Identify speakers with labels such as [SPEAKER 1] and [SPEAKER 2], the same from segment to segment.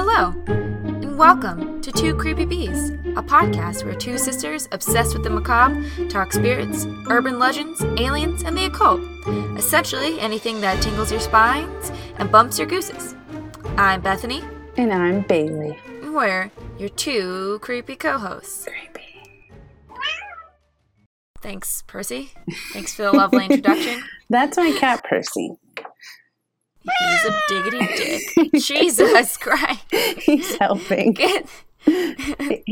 [SPEAKER 1] Hello, and welcome to Two Creepy B's, a podcast where two sisters obsessed with the macabre talk spirits, urban legends, aliens, and the occult. Essentially, anything that tingles your spines and bumps your gooses. I'm Bethany,
[SPEAKER 2] And I'm Bailey.
[SPEAKER 1] and we're your two creepy co hosts.
[SPEAKER 2] Creepy.
[SPEAKER 1] Thanks, Percy. Thanks for the lovely introduction.
[SPEAKER 2] That's my cat, Percy.
[SPEAKER 1] He's a diggity dick. Jesus Christ.
[SPEAKER 2] He's helping.
[SPEAKER 1] Get-
[SPEAKER 2] He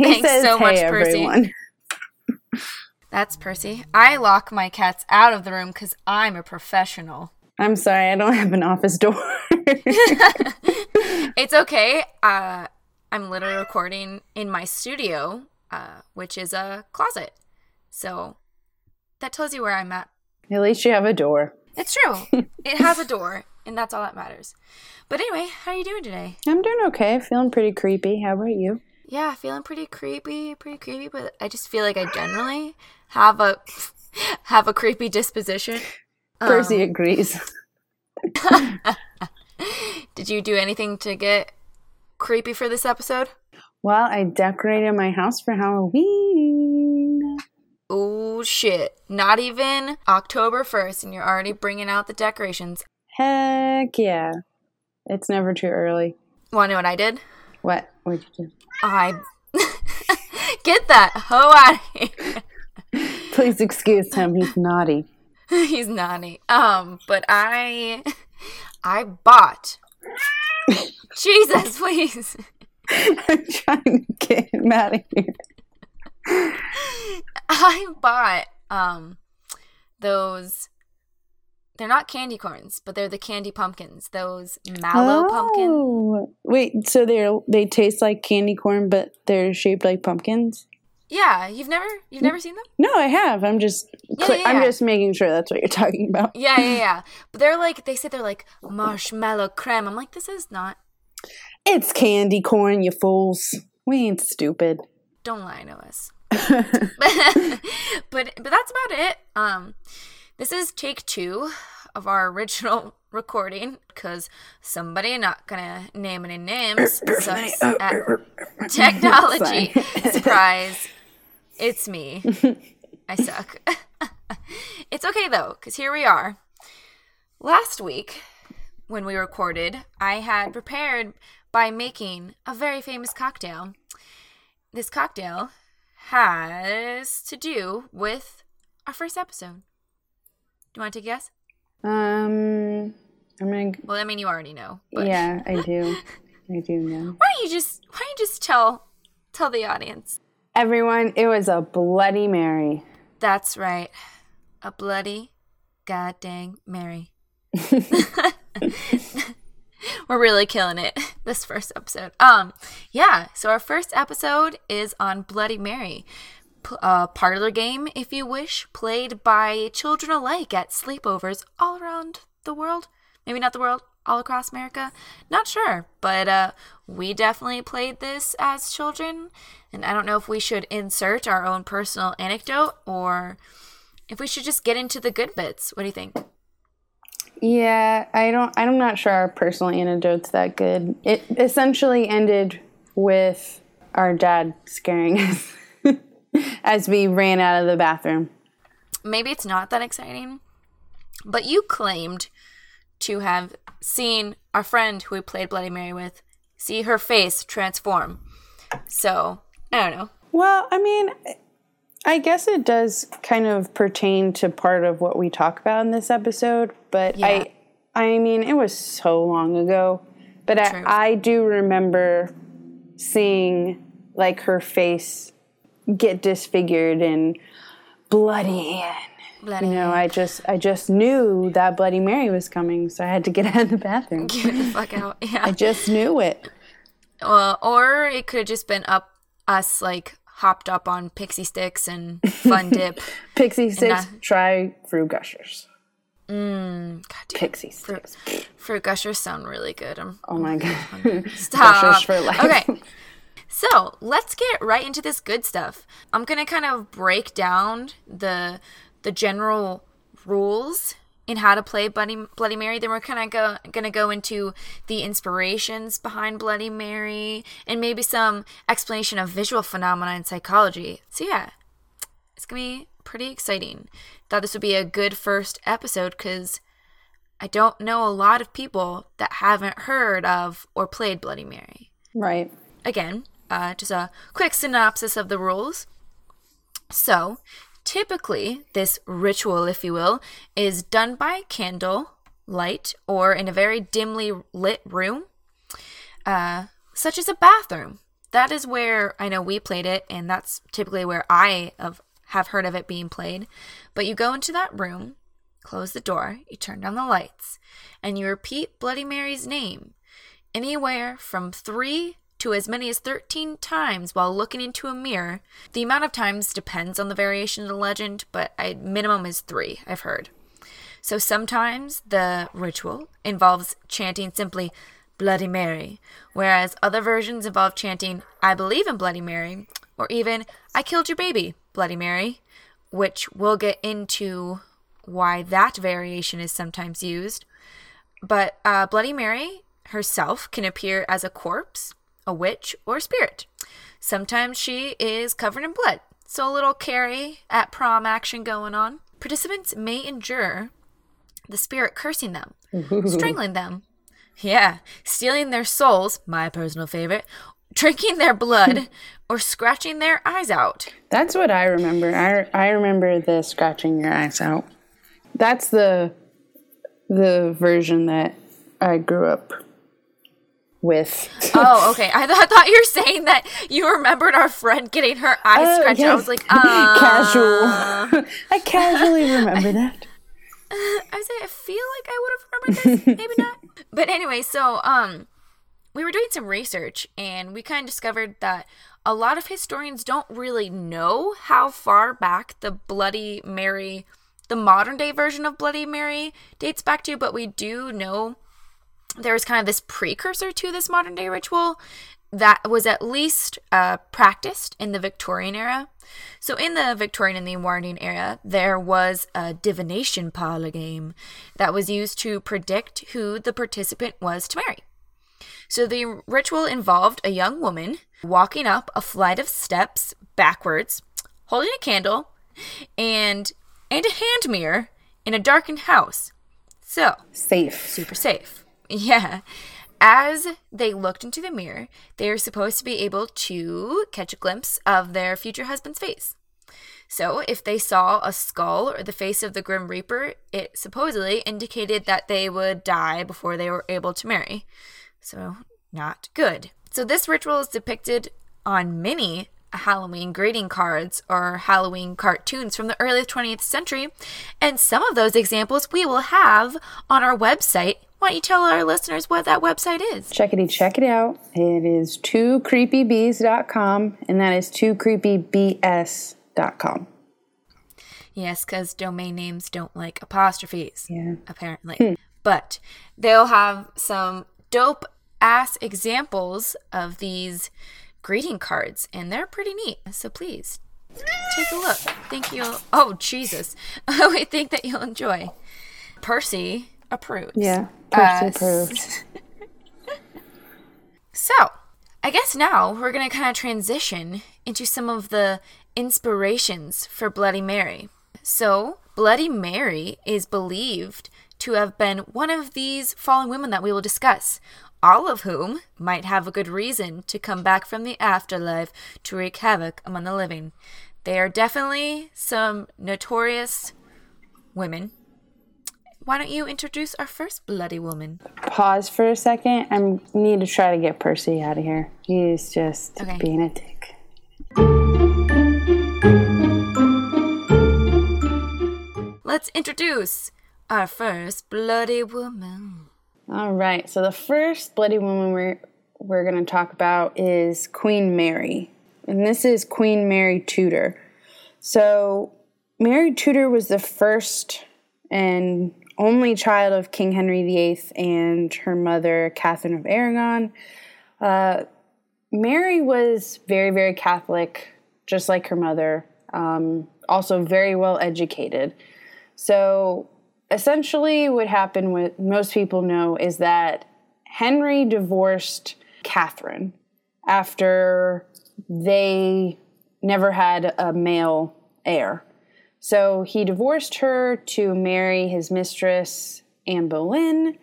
[SPEAKER 1] Thanks
[SPEAKER 2] says,
[SPEAKER 1] so
[SPEAKER 2] hey,
[SPEAKER 1] much, Percy."
[SPEAKER 2] everyone.
[SPEAKER 1] That's Percy. I lock my cats out of the room because I'm a professional.
[SPEAKER 2] I'm sorry, I don't have an office door.
[SPEAKER 1] It's okay. Uh, I'm literally recording in my studio, uh, which is a closet. So that tells you where I'm at.
[SPEAKER 2] At least you have a door.
[SPEAKER 1] It's true. it has a door, and that's all that matters. But anyway, how are you doing today?
[SPEAKER 2] I'm doing okay. Feeling pretty creepy. How about you?
[SPEAKER 1] Yeah, feeling pretty creepy, pretty creepy, but I just feel like I generally have a have a creepy disposition.
[SPEAKER 2] Percy
[SPEAKER 1] Um,
[SPEAKER 2] agrees.
[SPEAKER 1] did you do anything to get creepy for this episode?
[SPEAKER 2] Well, I decorated my house for Halloween.
[SPEAKER 1] Oh shit. Not even October 1st and you're already bringing out the decorations.
[SPEAKER 2] Heck yeah. It's never too early.
[SPEAKER 1] Want to know what I did?
[SPEAKER 2] What? What'd you do?
[SPEAKER 1] I Get that hoe out of here.
[SPEAKER 2] Please excuse him. He's naughty.
[SPEAKER 1] He's naughty. Um, but I I bought Jesus, please.
[SPEAKER 2] I'm trying to get him out of here.
[SPEAKER 1] I bought um those they're not candy corns, but they're the candy pumpkins. Those mallow pumpkin.
[SPEAKER 2] Oh. Wait, so they're they taste like candy corn, but they're shaped like pumpkins?
[SPEAKER 1] Yeah, you've never you've never seen them?
[SPEAKER 2] No, I have. I'm just cli-
[SPEAKER 1] yeah,
[SPEAKER 2] I'm just making sure that's what you're talking about.
[SPEAKER 1] Yeah, yeah, yeah. But they're like they say they're like marshmallow creme. I'm like, this is not.
[SPEAKER 2] It's candy corn, you fools. We ain't stupid.
[SPEAKER 1] Don't lie to us. but but that's about it. Um, this is take two of our original recording because somebody not gonna name any names sucks oh. at technology. Surprise! It's me. I suck. it's okay though, because here we are. Last week, when we recorded, I had prepared by making a very famous cocktail. This cocktail has to do with our first episode. Do you want to take a guess?
[SPEAKER 2] Um, I'm gonna.
[SPEAKER 1] Well, I mean, you already know. But
[SPEAKER 2] Yeah, I do. I do know.
[SPEAKER 1] Why don't you just Why don't you just tell tell the audience?
[SPEAKER 2] Everyone, it was a Bloody Mary.
[SPEAKER 1] That's right, a bloody god dang Mary. We're really killing it this first episode. Um, yeah. So our first episode is on Bloody Mary, A parlor game, if you wish, played by children alike at sleepovers all around the world. Maybe not the world, all across America. Not sure, but uh, we definitely played this as children, and I don't know if we should insert our own personal anecdote or if we should just get into the good bits. What do you think?
[SPEAKER 2] Yeah, I don't. I'm not sure our personal anecdote's that good. It essentially ended with our dad scaring us as we ran out of the bathroom.
[SPEAKER 1] maybe it's not that exciting, but you claimed to have seen our friend who we played Bloody Mary with see her face transform. So, I don't know.
[SPEAKER 2] Well, I mean, I guess it does kind of pertain to part of what we talk about in this episode, but
[SPEAKER 1] Yeah.
[SPEAKER 2] I I mean, it was so long ago, but I, I do remember seeing like her face get disfigured and bloody and
[SPEAKER 1] Bloody
[SPEAKER 2] you know, I just I just knew that Bloody Mary was coming, so I had to get out of the bathroom.
[SPEAKER 1] Get the fuck out. Yeah i
[SPEAKER 2] just knew it.
[SPEAKER 1] Uh, or it could have just been up us like hopped up on pixie sticks and fun dip.
[SPEAKER 2] Pixie sticks,
[SPEAKER 1] that-
[SPEAKER 2] try fruit gushers.
[SPEAKER 1] God damn.
[SPEAKER 2] Pixie sticks.
[SPEAKER 1] Fruit gushers sound really good. I'm
[SPEAKER 2] Oh my god.
[SPEAKER 1] Stop.
[SPEAKER 2] Gushers for life.
[SPEAKER 1] Okay. So let's get right into this good stuff. I'm gonna kind of break down the the general rules in how to play Bloody, Bloody Mary. Then we're kind of go, gonna go into the inspirations behind Bloody Mary and maybe some explanation of visual phenomena and psychology. So yeah, it's gonna be pretty exciting. Thought this would be a good first episode because I don't know a lot of people that haven't heard of or played Bloody Mary.
[SPEAKER 2] Right.
[SPEAKER 1] Again, uh, just a quick synopsis of the rules. So, typically, this ritual, if you will, is done by candle light or in a very dimly lit room, uh, such as a bathroom. That is where I know we played it, and that's typically where I have, have heard of it being played. But you go into that room, close the door, you turn down the lights, and you repeat Bloody Mary's name anywhere from three to as many as 13 times while looking into a mirror. The amount of times depends on the variation of the legend, but I, minimum is three, I've heard. So sometimes the ritual involves chanting simply Bloody Mary, whereas other versions involve chanting I believe in Bloody Mary, or even I killed your baby, Bloody Mary, which we'll get into why that variation is sometimes used. But uh, Bloody Mary herself can appear as a corpse, a witch, or a spirit. Sometimes she is covered in blood, so a little Carrie at prom action going on. Participants may endure the spirit cursing them, strangling them, yeah, stealing their souls, my personal favorite, drinking their blood, or scratching their eyes out.
[SPEAKER 2] That's what I remember. I, I remember the scratching your eyes out. That's the the version that I grew up with.
[SPEAKER 1] oh, okay. I, th- I, thought you were saying that you remembered our friend getting her eyes scratched. Yes. I was like, uh...
[SPEAKER 2] casual. I casually remember that.
[SPEAKER 1] I say I feel like I would have remembered this, maybe not. But anyway, so um, we were doing some research and we kind of discovered that a lot of historians don't really know how far back the Bloody Mary, the modern day version of Bloody Mary, dates back to, but we do know there was kind of this precursor to this modern day ritual that was at least uh, practiced in the Victorian era. So, in the Victorian and the Edwardian era, there was a divination parlor game that was used to predict who the participant was to marry. So, the ritual involved a young woman walking up a flight of steps backwards, holding a candle, and and a hand mirror in a darkened house. So,
[SPEAKER 2] safe.
[SPEAKER 1] Super safe. Yeah. As they looked into the mirror, they were supposed to be able to catch a glimpse of their future husband's face. So, if they saw a skull or the face of the Grim Reaper, it supposedly indicated that they would die before they were able to marry. So, not good. So, this ritual is depicted on many Halloween greeting cards or Halloween cartoons from the early 20th century, and some of those examples we will have on our website why don't you tell our listeners what that website is?
[SPEAKER 2] Check it, check it out. It is twocreepybees.com, and that is twocreepybs.com.
[SPEAKER 1] Yes, because domain names don't like apostrophes,
[SPEAKER 2] yeah.
[SPEAKER 1] apparently. Hmm. But they'll have some dope ass examples of these greeting cards, and they're pretty neat. So please take a look. Think you'll. Oh, Jesus. we think that you'll enjoy. Percy approves.
[SPEAKER 2] Yeah, uh, approves.
[SPEAKER 1] so, I guess now we're going to kind of transition into some of the inspirations for Bloody Mary. So, Bloody Mary is believed to have been one of these fallen women that we will discuss, all of whom might have a good reason to come back from the afterlife to wreak havoc among the living. They are definitely some notorious women why don't you introduce our first bloody woman?
[SPEAKER 2] Pause for a second. I need to try to get Percy out of here. He's just okay. being a dick.
[SPEAKER 1] Let's introduce our first bloody woman.
[SPEAKER 2] All right. So the first bloody woman we're we're going to talk about is Queen Mary. And this is Queen Mary Tudor. So Mary Tudor was the first and only child of King Henry VIII and her mother, Catherine of Aragon. Uh, Mary was very, very Catholic, just like her mother, um, also very well educated. So essentially, what happened, what most people know, is that Henry divorced Catherine after they never had a male heir. So he divorced her to marry his mistress, Anne Boleyn,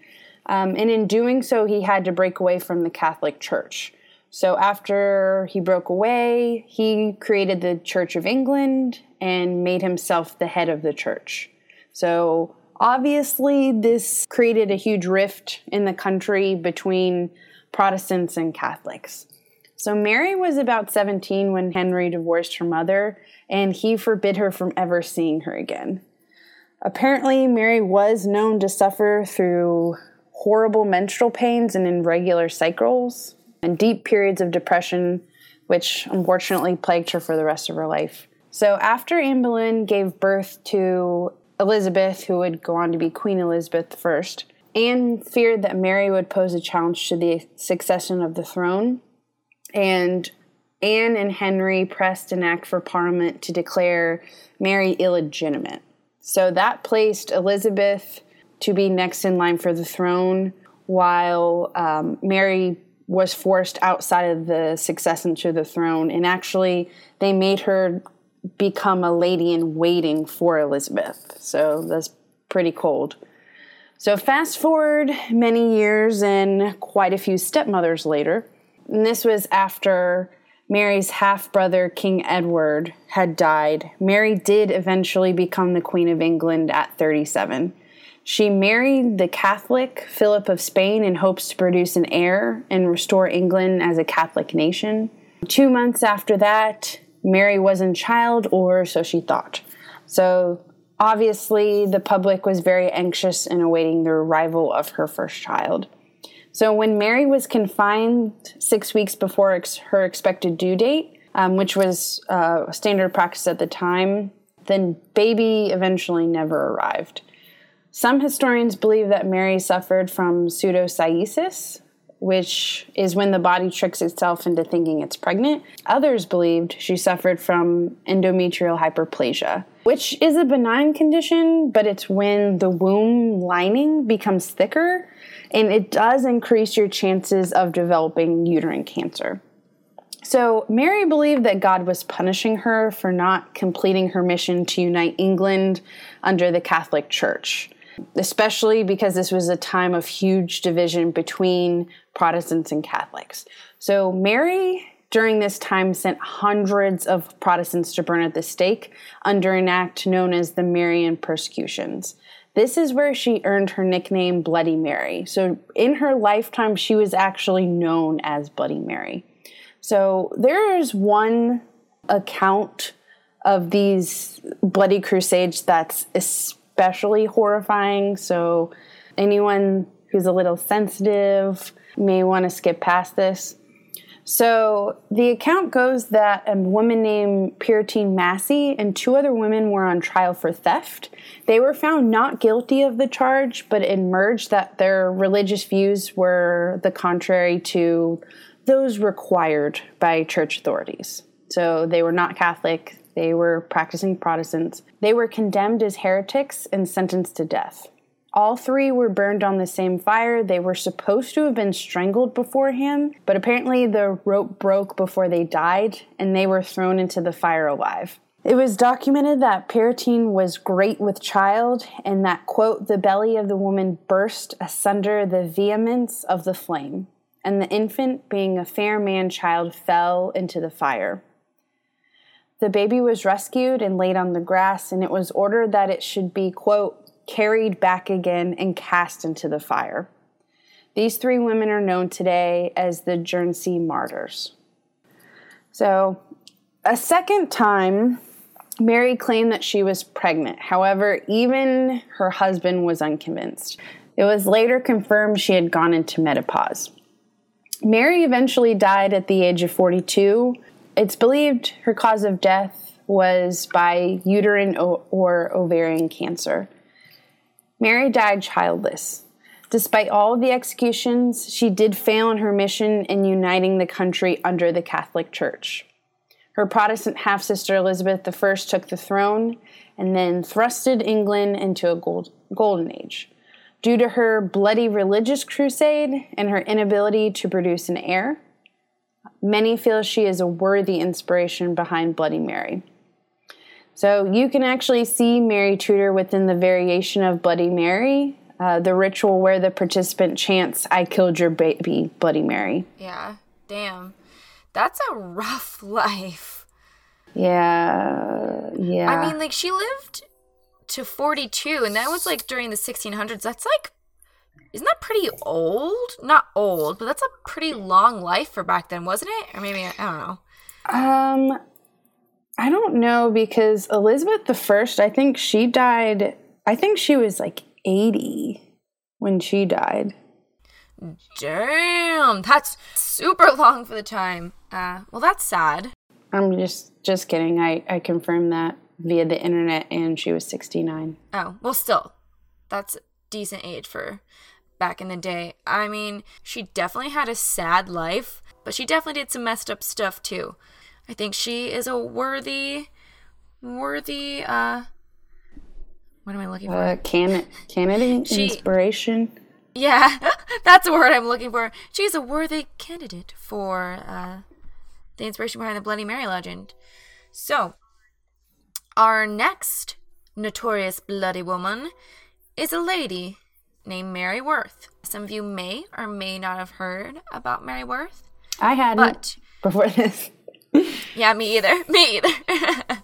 [SPEAKER 2] um, and in doing so, he had to break away from the Catholic Church. So after he broke away, he created the Church of England and made himself the head of the church. So obviously, this created a huge rift in the country between Protestants and Catholics. So Mary was about 17 when Henry divorced her mother, and he forbid her from ever seeing her again. Apparently, Mary was known to suffer through horrible menstrual pains and irregular cycles, and deep periods of depression, which unfortunately plagued her for the rest of her life. So, after Anne Boleyn gave birth to Elizabeth, who would go on to be Queen Elizabeth I, Anne feared that Mary would pose a challenge to the succession of the throne, and Anne and Henry pressed an act for Parliament to declare Mary illegitimate. So that placed Elizabeth to be next in line for the throne, while um, Mary was forced outside of the succession to the throne. And actually, they made her become a lady in waiting for Elizabeth. So that's pretty cold. So, fast forward many years and quite a few stepmothers later, and this was after Mary's half brother, King Edward, had died. Mary did eventually become the Queen of England at 37. She married the Catholic Philip of Spain in hopes to produce an heir and restore England as a Catholic nation. Two months after that, Mary wasn't child, or so she thought. So obviously, the public was very anxious in awaiting the arrival of her first child. So when Mary was confined six weeks before ex- her expected due date, um, which was uh, standard practice at the time, then baby eventually never arrived. Some historians believe that Mary suffered from pseudocyesis, which is when the body tricks itself into thinking it's pregnant. Others believed she suffered from endometrial hyperplasia, which is a benign condition, but it's when the womb lining becomes thicker and it does increase your chances of developing uterine cancer. So, Mary believed that God was punishing her for not completing her mission to unite England under the Catholic Church especially because this was a time of huge division between Protestants and Catholics. So Mary during this time sent hundreds of Protestants to burn at the stake under an act known as the Marian persecutions. This is where she earned her nickname Bloody Mary. So in her lifetime, she was actually known as Bloody Mary. So there is one account of these bloody crusades that's especially horrifying. So, anyone who's a little sensitive may want to skip past this. So, the account goes that a woman named Perotine Massey and two other women were on trial for theft. They were found not guilty of the charge, but it emerged that their religious views were the contrary to those required by church authorities. So, they were not Catholic, they were practicing Protestants. They were condemned as heretics and sentenced to death. All three were burned on the same fire. They were supposed to have been strangled before him, but apparently the rope broke before they died and they were thrown into the fire alive. It was documented that Perotine was great with child and that, quote, the belly of the woman burst asunder the vehemence of the flame, and the infant, being a fair man child, fell into the fire. The baby was rescued and laid on the grass, and it was ordered that it should be, quote, carried back again and cast into the fire. These three women are known today as the Guernsey martyrs. So, a second time, Mary claimed that she was pregnant. However, even her husband was unconvinced. It was later confirmed she had gone into menopause. Mary eventually died at the age of 42 it's believed her cause of death was by uterine or ovarian cancer. Mary died childless. Despite all of the executions, she did fail in her mission in uniting the country under the Catholic Church. Her Protestant half sister Elizabeth I took the throne and then thrusted England into a gold, golden age. Due to her bloody religious crusade and her inability to produce an heir, many feel she is a worthy inspiration behind Bloody Mary. So you can actually see Mary Tudor within the variation of Bloody Mary, uh, the ritual where the participant chants, I killed your baby, Bloody Mary.
[SPEAKER 1] Yeah, damn. That's a rough life.
[SPEAKER 2] Yeah, yeah.
[SPEAKER 1] I mean, like, she lived to 42, and that was like during the 1600s. That's like, isn't that pretty old? Not old, but that's a pretty long life for back then, wasn't it? Or maybe, I don't know.
[SPEAKER 2] Um, I don't know because Elizabeth the First, I think she died. I think she was like 80 when she died.
[SPEAKER 1] Damn, that's super long for the time. Uh, well, that's sad.
[SPEAKER 2] I'm just just kidding. I I confirmed that via the internet, and she was 69.
[SPEAKER 1] Oh, well, still, that's a decent age for back in the day. I mean, she definitely had a sad life, but she definitely did some messed up stuff too. I think she is a worthy, worthy, uh, what am I looking for?
[SPEAKER 2] Uh, can candidate
[SPEAKER 1] She-
[SPEAKER 2] inspiration.
[SPEAKER 1] Yeah, that's the word I'm looking for. She's a worthy candidate for uh, the inspiration behind the Bloody Mary legend. So, our next notorious bloody woman is a lady named Mary Worth. Some of you may or may not have heard about Mary Worth,
[SPEAKER 2] I hadn't
[SPEAKER 1] but
[SPEAKER 2] before this.
[SPEAKER 1] yeah, me either. Me either.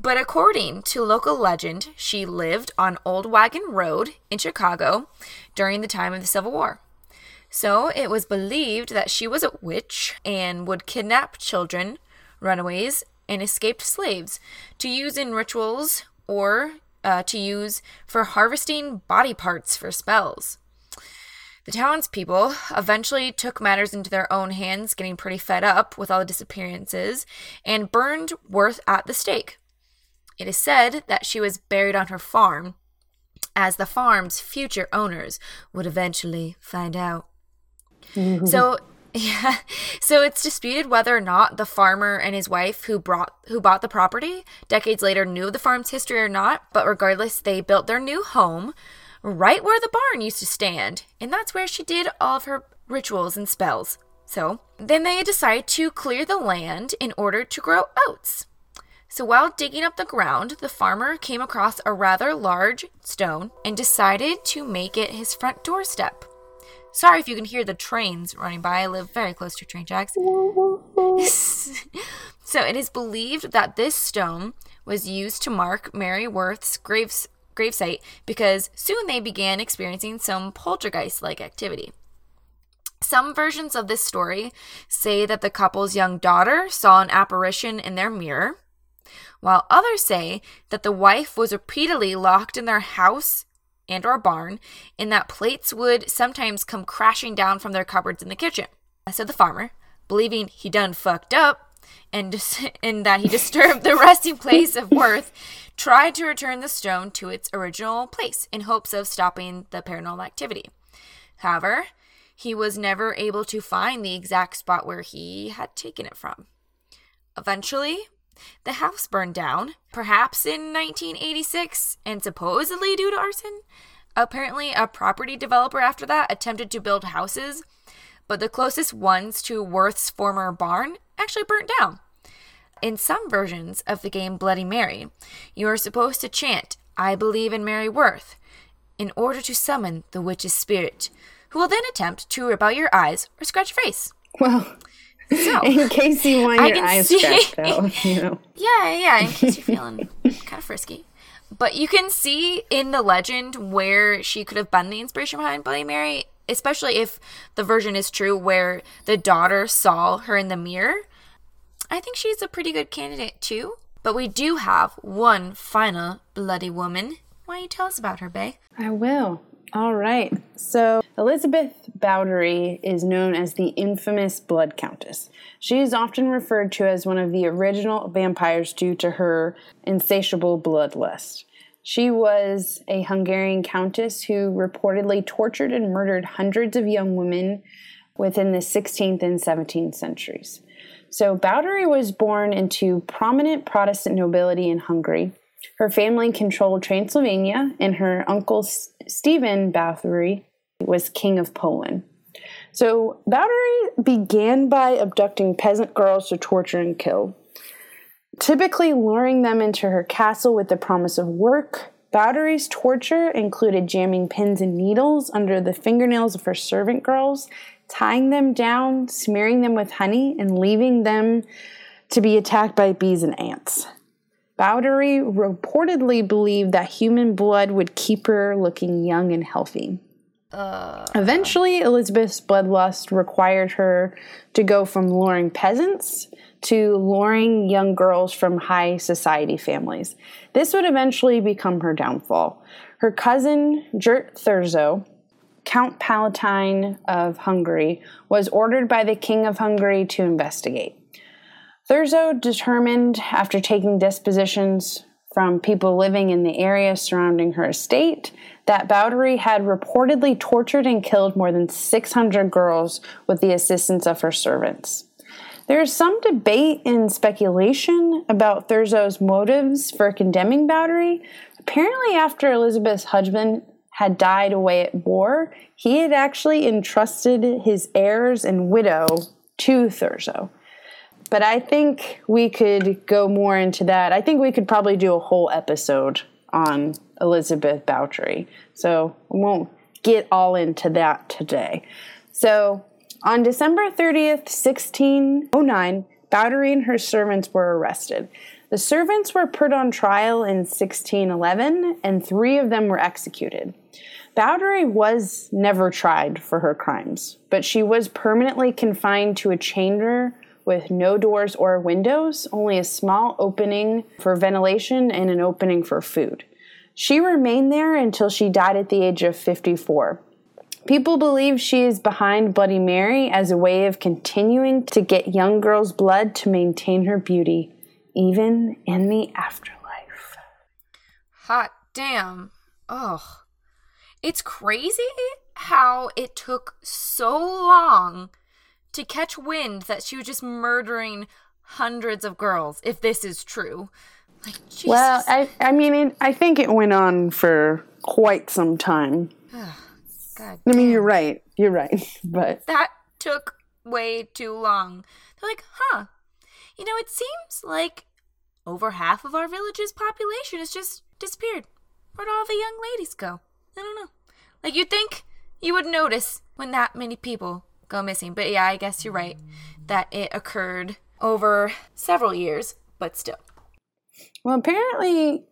[SPEAKER 1] but according to local legend, she lived on Old Wagon Road in Chicago during the time of the Civil War. So it was believed that she was a witch and would kidnap children, runaways, and escaped slaves to use in rituals or uh, to use for harvesting body parts for spells. The townspeople eventually took matters into their own hands, getting pretty fed up with all the disappearances, and burned Worth at the stake. It is said that she was buried on her farm, as the farm's future owners would eventually find out. So, yeah, so it's disputed whether or not the farmer and his wife who brought who bought the property decades later knew the farm's history or not. But regardless, they built their new home right where the barn used to stand, and that's where she did all of her rituals and spells. So then they decided to clear the land in order to grow oats. So while digging up the ground, the farmer came across a rather large stone and decided to make it his front doorstep. Sorry if you can hear the trains running by. I live very close to train tracks. so it is believed that this stone was used to mark Mary Worth's graves, gravesite because soon they began experiencing some poltergeist like activity. Some versions of this story say that the couple's young daughter saw an apparition in their mirror, while others say that the wife was repeatedly locked in their house and or barn and that plates would sometimes come crashing down from their cupboards in the kitchen. So the farmer, believing he done fucked up and, that he disturbed the resting place of Worth, tried to return the stone to its original place in hopes of stopping the paranormal activity. However, he was never able to find the exact spot where he had taken it from. Eventually, the house burned down, perhaps in 1986, and supposedly due to arson. Apparently, a property developer after that attempted to build houses, but the closest ones to Worth's former barn actually burnt down. In some versions of the game Bloody Mary, you are supposed to chant, I believe in Mary Worth, in order to summon the witch's spirit, who will then attempt to rip out your eyes or scratch your face.
[SPEAKER 2] Well,
[SPEAKER 1] So,
[SPEAKER 2] in case you want
[SPEAKER 1] I
[SPEAKER 2] your eyes
[SPEAKER 1] see-
[SPEAKER 2] scratched out, you know.
[SPEAKER 1] Yeah, yeah, in case you're feeling kind of frisky. But you can see in the legend where she could have been the inspiration behind Bloody Mary, especially if the version is true where the daughter saw her in the mirror. I think she's a pretty good candidate too. But we do have one final bloody woman. Why don't you tell us about her, Bay?
[SPEAKER 2] I will. All right. So Elizabeth Báthory is known as the infamous Blood Countess. She is often referred to as one of the original vampires due to her insatiable bloodlust. She was a Hungarian countess who reportedly tortured and murdered hundreds of young women within the 16th and 17th centuries. So, Báthory was born into prominent Protestant nobility in Hungary. Her family controlled Transylvania, and her uncle Stephen Báthory was king of Poland. So, Báthory began by abducting peasant girls to torture and kill. Typically luring them into her castle with the promise of work, Báthory's torture included jamming pins and needles under the fingernails of her servant girls, tying them down, smearing them with honey, and leaving them to be attacked by bees and ants. Báthory reportedly believed that human blood would keep her looking young and healthy. Uh, Eventually, Elizabeth's bloodlust required her to go from luring peasants to luring young girls from high society families. This would eventually become her downfall. Her cousin, Gert Thurzo, Count Palatine of Hungary, was ordered by the King of Hungary to investigate. Thurzo determined, after taking dispositions from people living in the area surrounding her estate, that Báthory had reportedly tortured and killed more than 600 girls with the assistance of her servants. There is some debate and speculation about Thurzo's motives for condemning Báthory. Apparently, after Elizabeth's husband had died away at war, he had actually entrusted his heirs and widow to Thurzo. But I think we could go more into that. I think we could probably do a whole episode on Elizabeth Báthory. So I won't get all into that today. So on December 30th, 1609, Báthory and her servants were arrested. The servants were put on trial in 1611, and three of them were executed. Báthory was never tried for her crimes, but she was permanently confined to a chamber with no doors or windows, only a small opening for ventilation and an opening for food. She remained there until she died at the age of 54. People believe she is behind Bloody Mary as a way of continuing to get young girls' blood to maintain her beauty, even in the afterlife.
[SPEAKER 1] Hot damn. Ugh. It's crazy how it took so long to catch wind that she was just murdering hundreds of girls, if this is true.
[SPEAKER 2] Like, Jesus. Well, I, I mean, it, I think it went on for quite some time. God. I mean, you're right. You're right. But
[SPEAKER 1] that took way too long. They're like, huh? You know, it seems like over half of our village's population has just disappeared. Where'd all the young ladies go? I don't know. Like, you'd think you would notice when that many people go missing. But yeah, I guess you're right that it occurred over several years, but still.
[SPEAKER 2] Well, apparently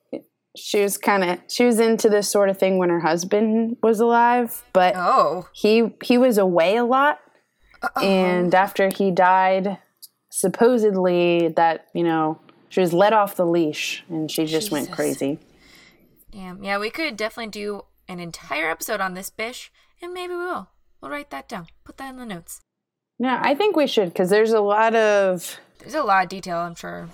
[SPEAKER 2] she was kind of she was into this sort of thing when her husband was alive, but
[SPEAKER 1] oh.
[SPEAKER 2] he he was away a lot. Uh-oh. And after he died, supposedly that, you know, she was let off the leash and she just Jesus. went crazy.
[SPEAKER 1] Damn. Yeah, we could definitely do an entire episode on this bish, and maybe we will. We'll write that down. Put that in the notes.
[SPEAKER 2] No, I think we should because there's a lot of
[SPEAKER 1] there's a lot of detail. I'm sure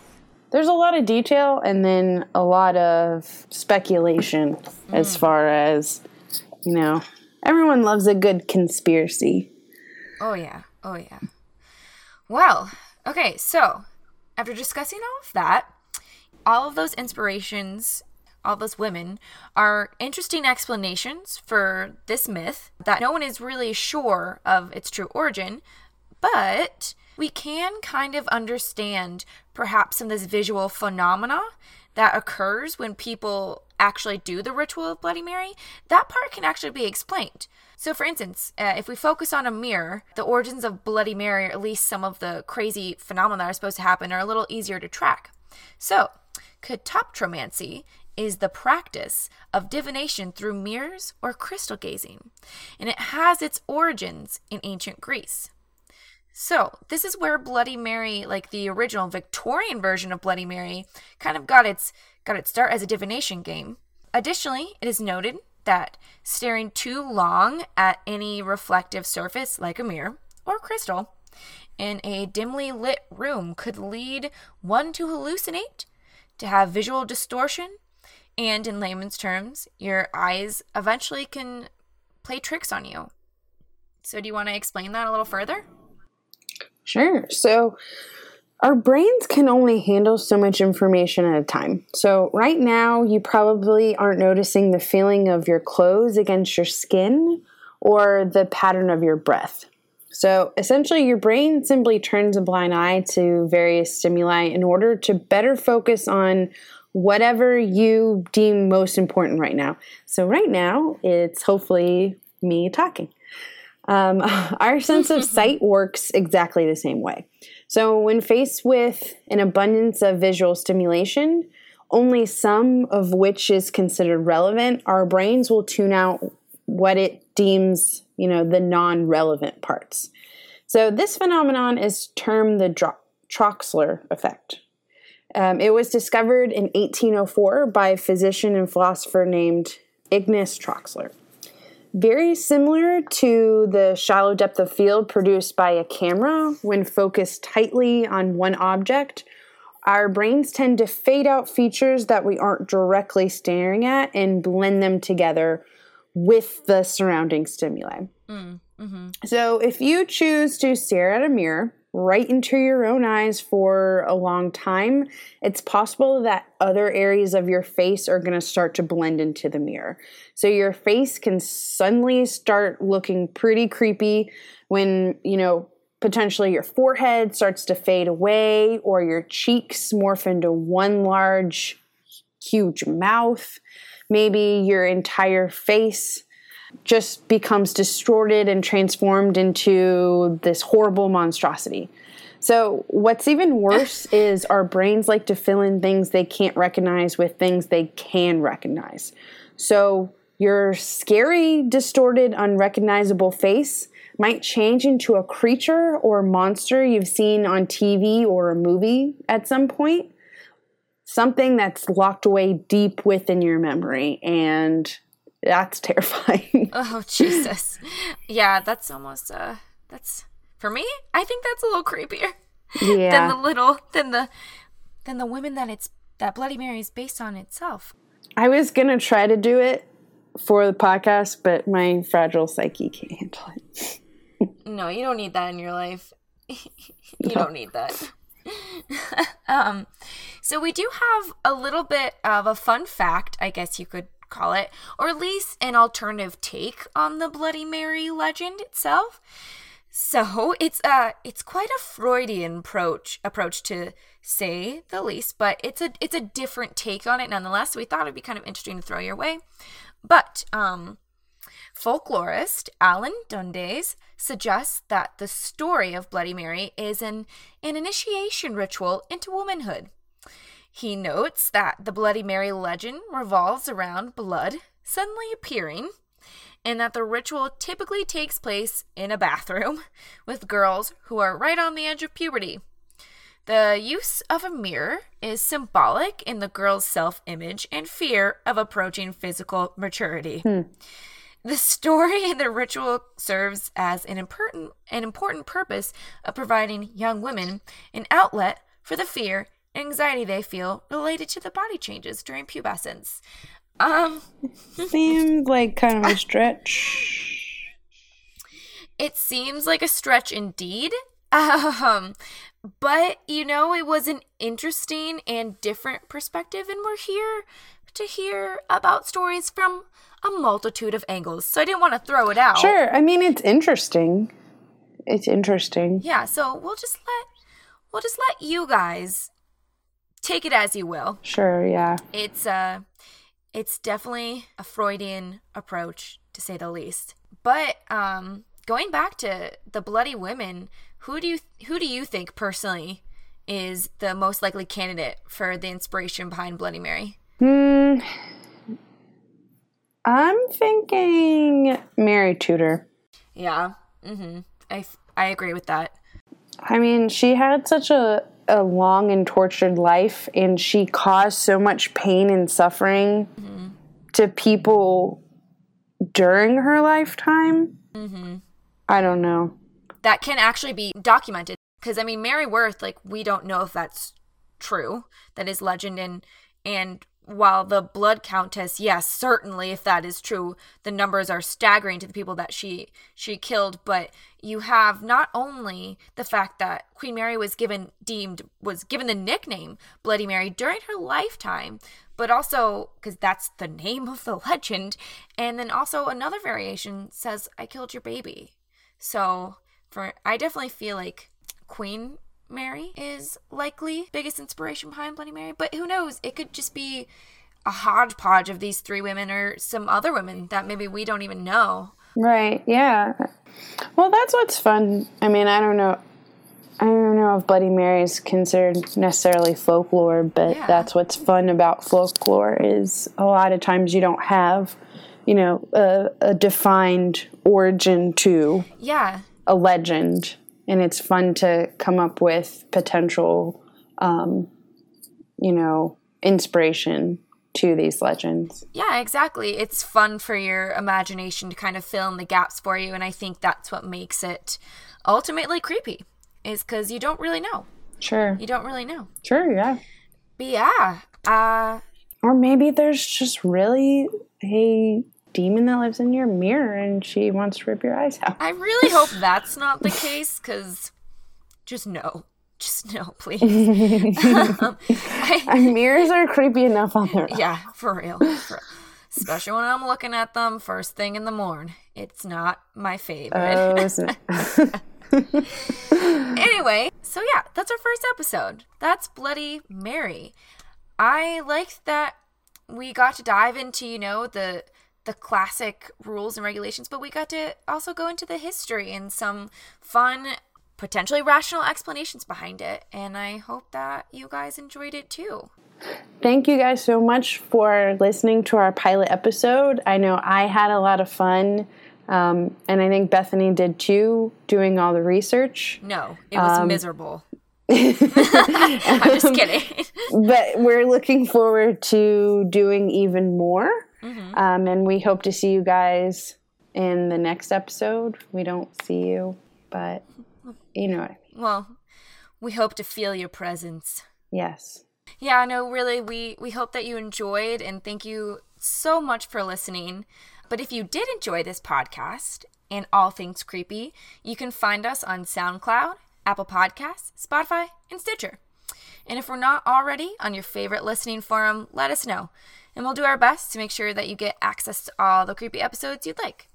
[SPEAKER 2] there's a lot of detail and then a lot of speculation mm. as far as you know. Everyone loves a good conspiracy.
[SPEAKER 1] Oh yeah. Oh yeah. Well, okay. So after discussing all of that, all of those inspirations all those women are interesting explanations for this myth that no one is really sure of its true origin, but we can kind of understand perhaps some of this visual phenomena that occurs when people actually do the ritual of Bloody Mary. That part can actually be explained. So, for instance, uh, if we focus on a mirror, the origins of Bloody Mary, or at least some of the crazy phenomena that are supposed to happen, are a little easier to track. So, katoptromancy is the practice of divination through mirrors or crystal gazing, and it has its origins in ancient Greece. So, this is where Bloody Mary, like the original Victorian version of Bloody Mary, kind of got its got its start as a divination game. Additionally, it is noted that staring too long at any reflective surface like a mirror or crystal in a dimly lit room could lead one to hallucinate, to have visual distortion, and in layman's terms, your eyes eventually can play tricks on you. So, do you want to explain that a little further?
[SPEAKER 2] Sure. So, our brains can only handle so much information at a time. So, right now, you probably aren't noticing the feeling of your clothes against your skin or the pattern of your breath. So, essentially, your brain simply turns a blind eye to various stimuli in order to better focus on whatever you deem most important right now. So, right now, it's hopefully me talking. Um, our sense of sight works exactly the same way. So, when faced with an abundance of visual stimulation, only some of which is considered relevant, our brains will tune out what it deems, you know, the non-relevant parts. So, this phenomenon is termed the Dro- Troxler effect. Um, it was discovered in 1804 by a physician and philosopher named Ignace Troxler. Very similar to the shallow depth of field produced by a camera when focused tightly on one object, our brains tend to fade out features that we aren't directly staring at and blend them together with the surrounding stimuli. Mm, mm-hmm. So if you choose to stare at a mirror, right into your own eyes for a long time, it's possible that other areas of your face are going to start to blend into the mirror. So your face can suddenly start looking pretty creepy when, you know, potentially your forehead starts to fade away or your cheeks morph into one large, huge mouth. Maybe your entire face just becomes distorted and transformed into this horrible monstrosity. So, what's even worse is our brains like to fill in things they can't recognize with things they can recognize. So, your scary, distorted, unrecognizable face might change into a creature or monster you've seen on TV or a movie at some point. Something that's locked away deep within your memory. And that's terrifying.
[SPEAKER 1] oh Jesus. Yeah, that's almost uh that's for me, I think that's a little creepier. Yeah. than the little than the than the women that it's that Bloody Mary is based on itself.
[SPEAKER 2] I was gonna try to do it for the podcast, but my fragile psyche can't handle it.
[SPEAKER 1] no, you don't need that in your life. you no. don't need that. um, so we do have a little bit of a fun fact, I guess you could call it, or at least an alternative take on the Bloody Mary legend itself. So it's uh it's quite a Freudian approach approach to say the least, but it's a it's a different take on it nonetheless. So we thought it'd be kind of interesting to throw your way. But um folklorist Alan Dundes suggests that the story of Bloody Mary is an, an initiation ritual into womanhood. He notes that the Bloody Mary legend revolves around blood suddenly appearing, and that the ritual typically takes place in a bathroom with girls who are right on the edge of puberty. The use of a mirror is symbolic in the girl's self image and fear of approaching physical maturity. Hmm. The story and the ritual serves as an important, an important purpose of providing young women an outlet for the fear anxiety they feel related to the body changes during pubescence. Um,
[SPEAKER 2] seems like kind of a stretch.
[SPEAKER 1] It seems like a stretch indeed. Um, but you know, it was an interesting and different perspective, and we're here to hear about stories from a multitude of angles. So I didn't want to throw it out.
[SPEAKER 2] Sure. I mean, it's interesting. It's interesting.
[SPEAKER 1] Yeah. So we'll just let we'll just let you guys take it as you will.
[SPEAKER 2] Sure, yeah.
[SPEAKER 1] It's uh it's definitely a Freudian approach to say the least. But um going back to the bloody women, who do you who do you think personally is the most likely candidate for the inspiration behind Bloody Mary?
[SPEAKER 2] Hmm. I'm thinking Mary Tudor.
[SPEAKER 1] Yeah. Mhm. I I agree with that.
[SPEAKER 2] I mean, she had such a a long and tortured life and she caused so much pain and suffering mm-hmm. to people during her lifetime. Mm-hmm. I don't know.
[SPEAKER 1] That can actually be documented because I mean Mary Worth like we don't know if that's true that is legend and and while the blood countess, yes, certainly if that is true, the numbers are staggering to the people that she she killed, but you have not only the fact that Queen Mary was given deemed was given the nickname Bloody Mary during her lifetime, but also because that's the name of the legend, and then also another variation says I killed your baby. So for I definitely feel like Queen Mary is likely biggest inspiration behind Bloody Mary, but who knows? It could just be a hodgepodge of these three women or some other women that maybe we don't even know.
[SPEAKER 2] Right. Yeah. Well, that's what's fun. I mean, I don't know. I don't know if Bloody Mary is considered necessarily folklore, but
[SPEAKER 1] Yeah.
[SPEAKER 2] that's what's fun about folklore is a lot of times you don't have, you know, a, a defined origin to
[SPEAKER 1] Yeah.
[SPEAKER 2] a legend, and it's fun to come up with potential, um, you know, inspiration to these legends.
[SPEAKER 1] Yeah, exactly. It's fun for your imagination to kind of fill in the gaps for you, and I think that's what makes it ultimately creepy. Is because you don't really know.
[SPEAKER 2] Sure,
[SPEAKER 1] You don't really know.
[SPEAKER 2] sure, yeah.
[SPEAKER 1] But yeah, uh,
[SPEAKER 2] Or maybe there's just really a demon that lives in your mirror and she wants to rip your eyes out.
[SPEAKER 1] I really hope that's not the case because just no. Just no, please. Um, I-
[SPEAKER 2] Mirrors are creepy enough on their own.
[SPEAKER 1] yeah, for real. For, especially when I'm looking at them first thing in the morn. It's not my favorite.
[SPEAKER 2] Oh,
[SPEAKER 1] anyway, so yeah, that's our first episode. That's Bloody Mary. I liked that we got to dive into, you know, the the classic rules and regulations, but we got to also go into the history and some fun, potentially rational explanations behind it. And I hope that you guys enjoyed it too.
[SPEAKER 2] Thank you guys so much for listening to our pilot episode. I know I had a lot of fun, um, and I think Bethany did too, doing all the research.
[SPEAKER 1] No, it was miserable. I'm just kidding.
[SPEAKER 2] But we're looking forward to doing even more. Um, and we hope to see you guys in the next episode. We don't see you, but you know what I mean.
[SPEAKER 1] well, we hope to feel your presence.
[SPEAKER 2] Yes.
[SPEAKER 1] Yeah, no, really, we we hope that you enjoyed and thank you so much for listening. But if you did enjoy this podcast and all things creepy, you can find us on SoundCloud, Apple Podcasts, Spotify, and Stitcher. And if we're not already on your favorite listening forum, let us know. And we'll do our best to make sure that you get access to all the creepy episodes you'd like.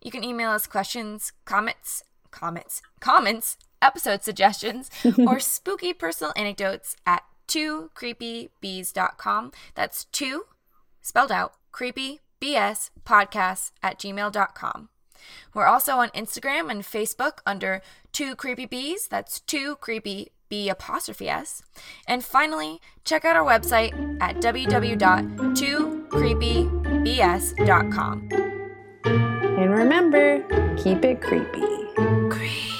[SPEAKER 1] You can email us questions, comments, comments, comments, episode suggestions, or spooky personal anecdotes at 2creepybees.com. That's two, spelled out, creepy bs podcasts at gmail.com. We're also on Instagram and Facebook under Two Creepy B's. That's Two Creepy B apostrophe S. And finally, check out our website at www.twocreepybs.com.
[SPEAKER 2] And remember, keep it creepy.
[SPEAKER 1] Creepy.